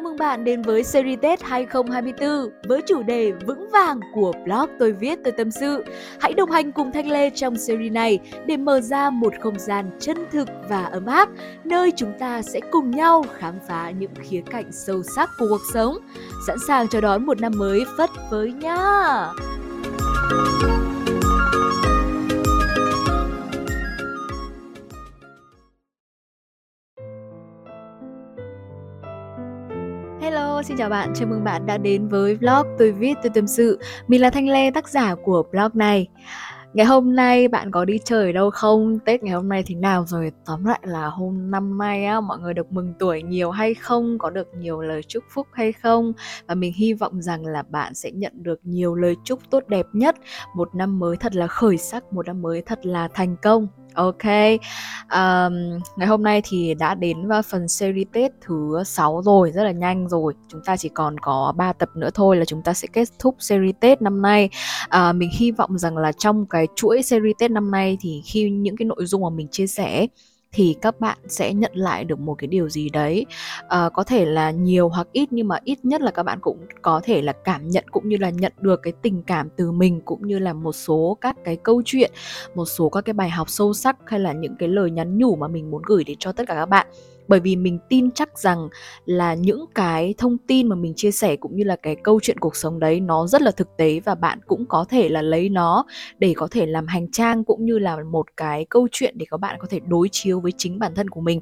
chào mừng bạn đến với series Tết 2024 với chủ đề vững vàng của blog tôi viết tôi tâm sự. Hãy đồng hành cùng Thanh Lê trong series này để mở ra một không gian chân thực và ấm áp, nơi chúng ta sẽ cùng nhau khám phá những khía cạnh sâu sắc của cuộc sống. Sẵn sàng chào đón một năm mới phất phới nhá! Hello, xin chào bạn, chào mừng bạn đã đến với vlog tôi viết tôi tâm sự Mình là Thanh Lê, tác giả của blog này Ngày hôm nay bạn có đi chơi ở đâu không? Tết ngày hôm nay thế nào rồi? Tóm lại là hôm năm nay á, mọi người được mừng tuổi nhiều hay không? Có được nhiều lời chúc phúc hay không? Và mình hy vọng rằng là bạn sẽ nhận được nhiều lời chúc tốt đẹp nhất Một năm mới thật là khởi sắc, một năm mới thật là thành công Ok, um, ngày hôm nay thì đã đến vào phần series Tết thứ 6 rồi, rất là nhanh rồi. Chúng ta chỉ còn có 3 tập nữa thôi là chúng ta sẽ kết thúc series Tết năm nay. Uh, mình hy vọng rằng là trong cái chuỗi series Tết năm nay thì khi những cái nội dung mà mình chia sẻ thì các bạn sẽ nhận lại được một cái điều gì đấy. À, có thể là nhiều hoặc ít nhưng mà ít nhất là các bạn cũng có thể là cảm nhận cũng như là nhận được cái tình cảm từ mình cũng như là một số các cái câu chuyện một số các cái bài học sâu sắc hay là những cái lời nhắn nhủ mà mình muốn gửi đến cho tất cả các bạn bởi vì mình tin chắc rằng là những cái thông tin mà mình chia sẻ cũng như là cái câu chuyện cuộc sống đấy nó rất là thực tế và bạn cũng có thể là lấy nó để có thể làm hành trang cũng như là một cái câu chuyện để các bạn có thể đối chiếu với chính bản thân của mình.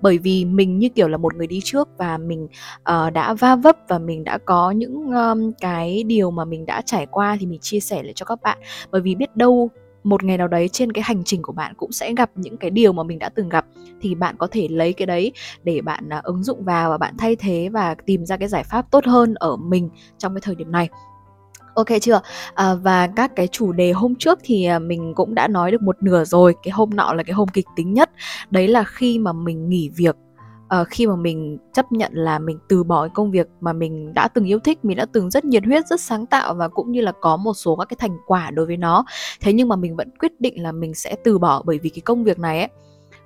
Bởi vì mình như kiểu là một người đi trước và mình uh, đã va vấp và mình đã có những um, cái điều mà mình đã trải qua thì mình chia sẻ lại cho các bạn. Bởi vì biết đâu một ngày nào đấy trên cái hành trình của bạn cũng sẽ gặp những cái điều mà mình đã từng gặp thì bạn có thể lấy cái đấy để bạn uh, ứng dụng vào và bạn thay thế và tìm ra cái giải pháp tốt hơn ở mình trong cái thời điểm này Ok chưa? À, và các cái chủ đề hôm trước thì à, mình cũng đã nói được một nửa rồi. Cái hôm nọ là cái hôm kịch tính nhất. Đấy là khi mà mình nghỉ việc uh, khi mà mình chấp nhận là mình từ bỏ cái công việc mà mình đã từng yêu thích mình đã từng rất nhiệt huyết rất sáng tạo và cũng như là có một số các cái thành quả đối với nó thế nhưng mà mình vẫn quyết định là mình sẽ từ bỏ bởi vì cái công việc này ấy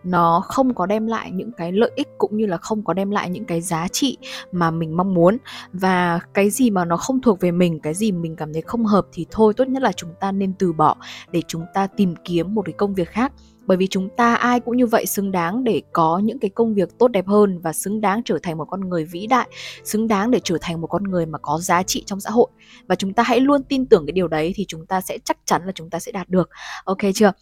nó không có đem lại những cái lợi ích cũng như là không có đem lại những cái giá trị mà mình mong muốn. Và cái gì mà nó không thuộc về mình cái gì mình cảm thấy không hợp thì thôi tốt nhất là chúng ta nên từ bỏ để chúng ta tìm kiếm một cái công việc khác bởi vì chúng ta ai cũng như vậy xứng đáng để có những cái công việc tốt đẹp hơn và xứng đáng trở thành một con người vĩ đại, xứng đáng để trở thành một con người mà có giá trị trong xã hội. Và chúng ta hãy luôn tin tưởng cái điều đấy thì chúng ta sẽ chắc chắn là chúng ta sẽ đạt được. Ok chưa?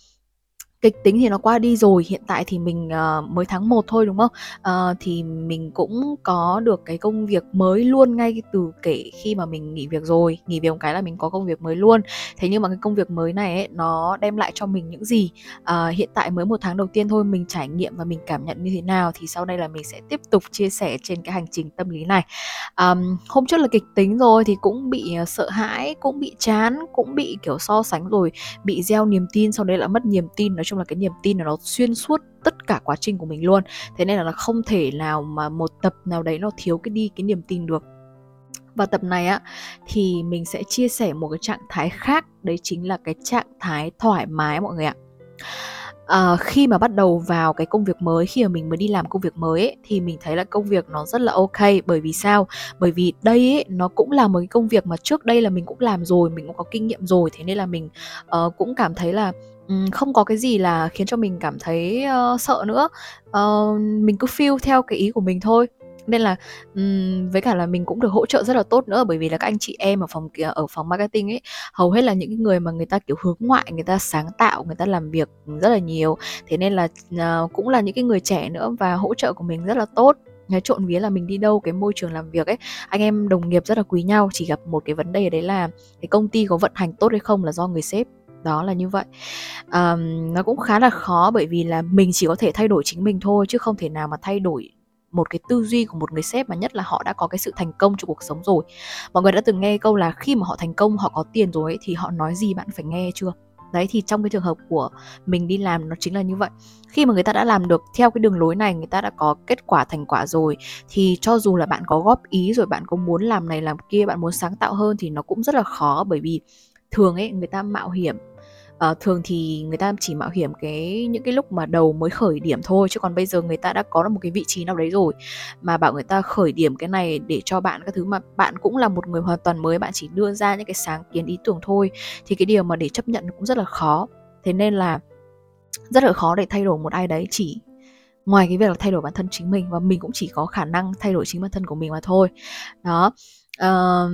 Kịch tính thì nó qua đi rồi hiện tại thì mình uh, mới tháng 1 thôi đúng không? Uh, thì mình cũng có được cái công việc mới luôn ngay từ kể khi mà mình nghỉ việc rồi. Nghỉ việc một cái là mình có công việc mới luôn. Thế nhưng mà cái công việc mới này ấy, nó đem lại cho mình những gì? Uh, hiện tại mới một tháng đầu tiên thôi mình trải nghiệm và mình cảm nhận như thế nào thì sau đây là mình sẽ tiếp tục chia sẻ trên cái hành trình tâm lý này. Um, hôm trước là kịch tính rồi thì cũng bị sợ hãi cũng bị chán cũng bị kiểu so sánh rồi bị gieo niềm tin sau đấy là mất niềm tin nói chung là cái niềm tin nó xuyên suốt tất cả quá trình của mình luôn. Thế nên là nó không thể nào mà một tập nào đấy nó thiếu cái đi cái niềm tin được. Và tập này á, thì mình sẽ chia sẻ một cái trạng thái khác, đấy chính là cái trạng thái thoải mái mọi người ạ uh, khi mà bắt đầu vào cái công việc mới khi mà mình mới đi làm công việc mới ấy, thì mình thấy là công việc nó rất là ok. Bởi vì sao? Bởi vì đây ấy, nó cũng là một cái công việc mà trước đây là mình cũng làm rồi mình cũng có kinh nghiệm rồi. Thế nên là mình uh, cũng cảm thấy là um, không có cái gì là khiến cho mình cảm thấy uh, sợ nữa. Uh, mình cứ feel theo cái ý của mình thôi nên là um, với cả là mình cũng được hỗ trợ rất là tốt nữa bởi vì là các anh chị em ở phòng ở phòng marketing ấy hầu hết là những người mà người ta kiểu hướng ngoại người ta sáng tạo người ta làm việc rất là nhiều. Thế nên là uh, cũng là những cái người trẻ nữa và hỗ trợ của mình rất là tốt. Nói trộn vía là mình đi đâu cái môi trường làm việc ấy anh em đồng nghiệp rất là quý nhau chỉ gặp một cái vấn đề đấy là cái công ty có vận hành tốt hay không là do người sếp. Đó là như vậy. Um, nó cũng khá là khó bởi vì là mình chỉ có thể thay đổi chính mình thôi chứ không thể nào mà thay đổi một cái tư duy của một người sếp mà nhất là họ đã có cái sự thành công trong cuộc sống rồi. Mọi người đã từng nghe câu là khi mà họ thành công họ có tiền rồi ấy, thì họ nói gì bạn phải nghe chưa? Đấy thì trong cái trường hợp của mình đi làm nó chính là như vậy. Khi mà người ta đã làm được theo cái đường lối này người ta đã có kết quả thành quả rồi thì cho dù là bạn có góp ý rồi bạn có muốn làm này làm kia bạn muốn sáng tạo hơn thì nó cũng rất là khó bởi vì thường ấy người ta mạo hiểm à, thường thì người ta chỉ mạo hiểm cái những cái lúc mà đầu mới khởi điểm thôi chứ còn bây giờ người ta đã có được một cái vị trí nào đấy rồi mà bảo người ta khởi điểm cái này để cho bạn các thứ mà bạn cũng là một người hoàn toàn mới bạn chỉ đưa ra những cái sáng kiến ý tưởng thôi thì cái điều mà để chấp nhận cũng rất là khó. Thế nên là rất là khó để thay đổi một ai đấy chỉ ngoài cái việc là thay đổi bản thân chính mình và mình cũng chỉ có khả năng thay đổi chính bản thân của mình mà thôi. Đó uh,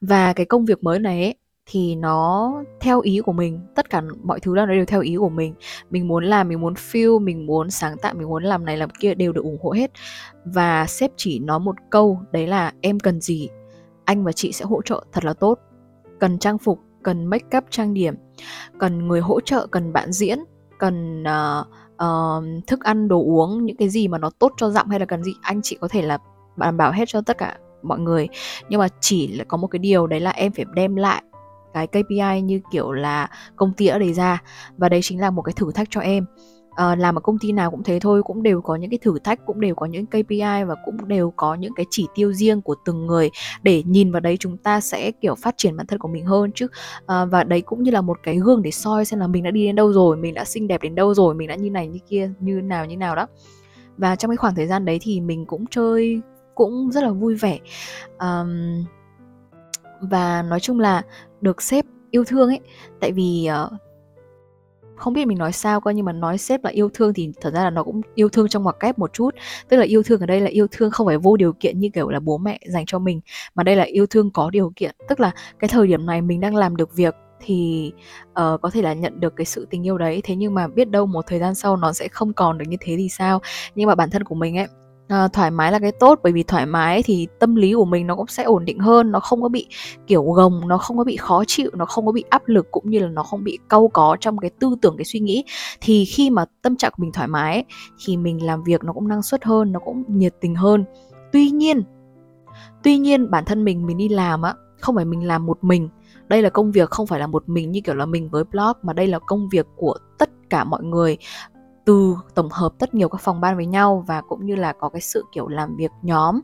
và cái công việc mới này ấy, thì nó theo ý của mình tất cả mọi thứ đó nó đều theo ý của mình. Mình muốn làm mình muốn feel mình muốn sáng tạo mình muốn làm này làm kia đều được ủng hộ hết. Và sếp chỉ nói một câu đấy là em cần gì anh và chị sẽ hỗ trợ thật là tốt. Cần trang phục cần make up trang điểm cần người hỗ trợ cần bạn diễn cần uh, uh, thức ăn đồ uống những cái gì mà nó tốt cho giọng hay là cần gì anh chị có thể là đảm bảo hết cho tất cả mọi người. Nhưng mà chỉ là có một cái điều đấy là em phải đem lại cái KPI như kiểu là công ty đã đề ra. Và đấy chính là một cái thử thách cho em. Uh, làm ở công ty nào cũng thế thôi cũng đều có những cái thử thách cũng đều có những KPI và cũng đều có những cái chỉ tiêu riêng của từng người để nhìn vào đấy chúng ta sẽ kiểu phát triển bản thân của mình hơn chứ. Uh, và đấy cũng như là một cái gương để soi xem là mình đã đi đến đâu rồi mình đã xinh đẹp đến đâu rồi mình đã như này như kia như nào như nào đó. Và trong cái khoảng thời gian đấy thì mình cũng chơi cũng rất là vui vẻ. Um, và nói chung là được sếp yêu thương ấy. Tại vì uh, không biết mình nói sao coi nhưng mà nói sếp là yêu thương thì thật ra là nó cũng yêu thương trong ngoặc kép một chút. Tức là yêu thương ở đây là yêu thương không phải vô điều kiện như kiểu là bố mẹ dành cho mình mà đây là yêu thương có điều kiện. Tức là cái thời điểm này mình đang làm được việc thì uh, có thể là nhận được cái sự tình yêu đấy. Thế nhưng mà biết đâu một thời gian sau nó sẽ không còn được như thế thì sao? Nhưng mà bản thân của mình ấy à, thoải mái là cái tốt bởi vì thoải mái thì tâm lý của mình nó cũng sẽ ổn định hơn nó không có bị kiểu gồng nó không có bị khó chịu nó không có bị áp lực cũng như là nó không bị câu có trong cái tư tưởng cái suy nghĩ. Thì khi mà tâm trạng của mình thoải mái thì mình làm việc nó cũng năng suất hơn nó cũng nhiệt tình hơn. Tuy nhiên tuy nhiên bản thân mình mình đi làm á không phải mình làm một mình. Đây là công việc không phải là một mình như kiểu là mình với blog mà đây là công việc của tất cả mọi người từ tổng hợp tất nhiều các phòng ban với nhau và cũng như là có cái sự kiểu làm việc nhóm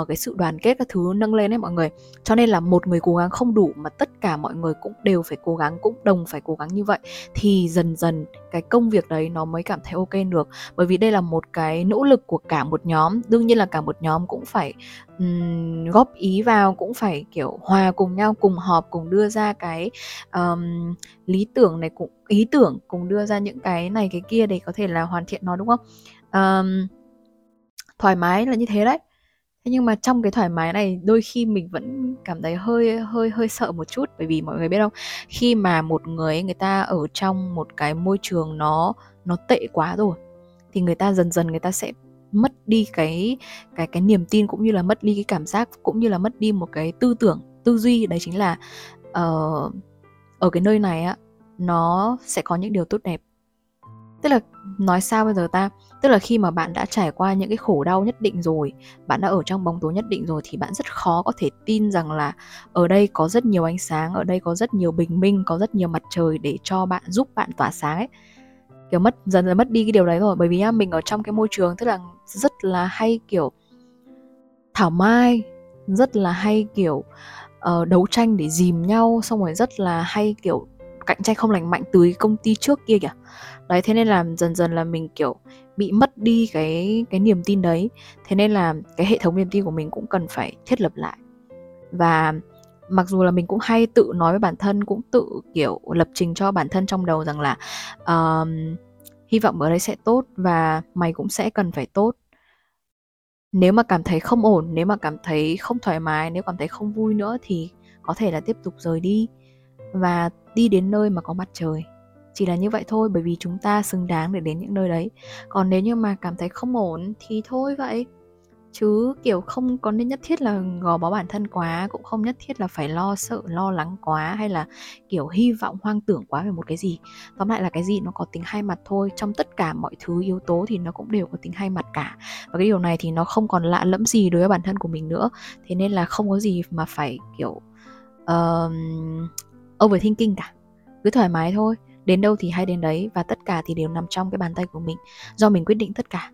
uh, cái sự đoàn kết các thứ nâng lên đấy mọi người. Cho nên là một người cố gắng không đủ mà tất cả mọi người cũng đều phải cố gắng cũng đồng phải cố gắng như vậy thì dần dần cái công việc đấy nó mới cảm thấy ok được. Bởi vì đây là một cái nỗ lực của cả một nhóm đương nhiên là cả một nhóm cũng phải um, góp ý vào cũng phải kiểu hòa cùng nhau cùng họp cùng đưa ra cái um, lý tưởng này cũng ý tưởng cùng đưa ra những cái này cái kia để có thể là hoàn thiện nó đúng không? Um, thoải mái là như thế đấy. Thế nhưng mà trong cái thoải mái này đôi khi mình vẫn cảm thấy hơi hơi hơi sợ một chút bởi vì mọi người biết không? Khi mà một người người ta ở trong một cái môi trường nó nó tệ quá rồi thì người ta dần dần người ta sẽ mất đi cái cái cái niềm tin cũng như là mất đi cái cảm giác cũng như là mất đi một cái tư tưởng tư duy. Đấy chính là uh, ở cái nơi này á nó sẽ có những điều tốt đẹp. Tức là nói sao bây giờ ta? Tức là khi mà bạn đã trải qua những cái khổ đau nhất định rồi bạn đã ở trong bóng tối nhất định rồi thì bạn rất khó có thể tin rằng là ở đây có rất nhiều ánh sáng ở đây có rất nhiều bình minh có rất nhiều mặt trời để cho bạn giúp bạn tỏa sáng ấy kiểu mất dần dần mất đi cái điều đấy rồi. Bởi vì mình ở trong cái môi trường tức là rất là hay kiểu thảo mai rất là hay kiểu uh, đấu tranh để dìm nhau xong rồi rất là hay kiểu cạnh tranh không lành mạnh từ công ty trước kia kìa. Đấy thế nên là dần dần là mình kiểu bị mất đi cái cái niềm tin đấy. Thế nên là cái hệ thống niềm tin của mình cũng cần phải thiết lập lại. Và mặc dù là mình cũng hay tự nói với bản thân cũng tự kiểu lập trình cho bản thân trong đầu rằng là uh, hy vọng ở đây sẽ tốt và mày cũng sẽ cần phải tốt. Nếu mà cảm thấy không ổn nếu mà cảm thấy không thoải mái nếu cảm thấy không vui nữa thì có thể là tiếp tục rời đi và đi đến nơi mà có mặt trời. Chỉ là như vậy thôi bởi vì chúng ta xứng đáng để đến những nơi đấy. Còn nếu như mà cảm thấy không ổn thì thôi vậy chứ kiểu không có nên nhất thiết là gò bó bản thân quá cũng không nhất thiết là phải lo sợ lo lắng quá hay là kiểu hy vọng hoang tưởng quá về một cái gì. Tóm lại là cái gì nó có tính hai mặt thôi. Trong tất cả mọi thứ yếu tố thì nó cũng đều có tính hai mặt cả. Và cái điều này thì nó không còn lạ lẫm gì đối với bản thân của mình nữa. Thế nên là không có gì mà phải kiểu uh, overthinking cả. Cứ thoải mái thôi. Đến đâu thì hay đến đấy và tất cả thì đều nằm trong cái bàn tay của mình. Do mình quyết định tất cả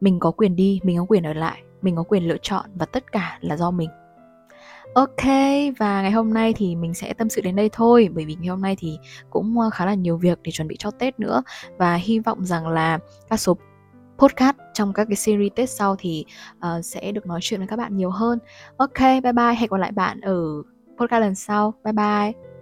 mình có quyền đi mình có quyền ở lại mình có quyền lựa chọn và tất cả là do mình. Ok, và ngày hôm nay thì mình sẽ tâm sự đến đây thôi Bởi vì ngày hôm nay thì cũng ờ, khá là nhiều việc để chuẩn bị cho Tết nữa. Và hy vọng rằng là các số podcast trong các cái series Tết sau thì uh, sẽ được nói chuyện với các bạn nhiều hơn. Ok, bye bye, hẹn gặp lại bạn ở podcast lần sau. Bye bye.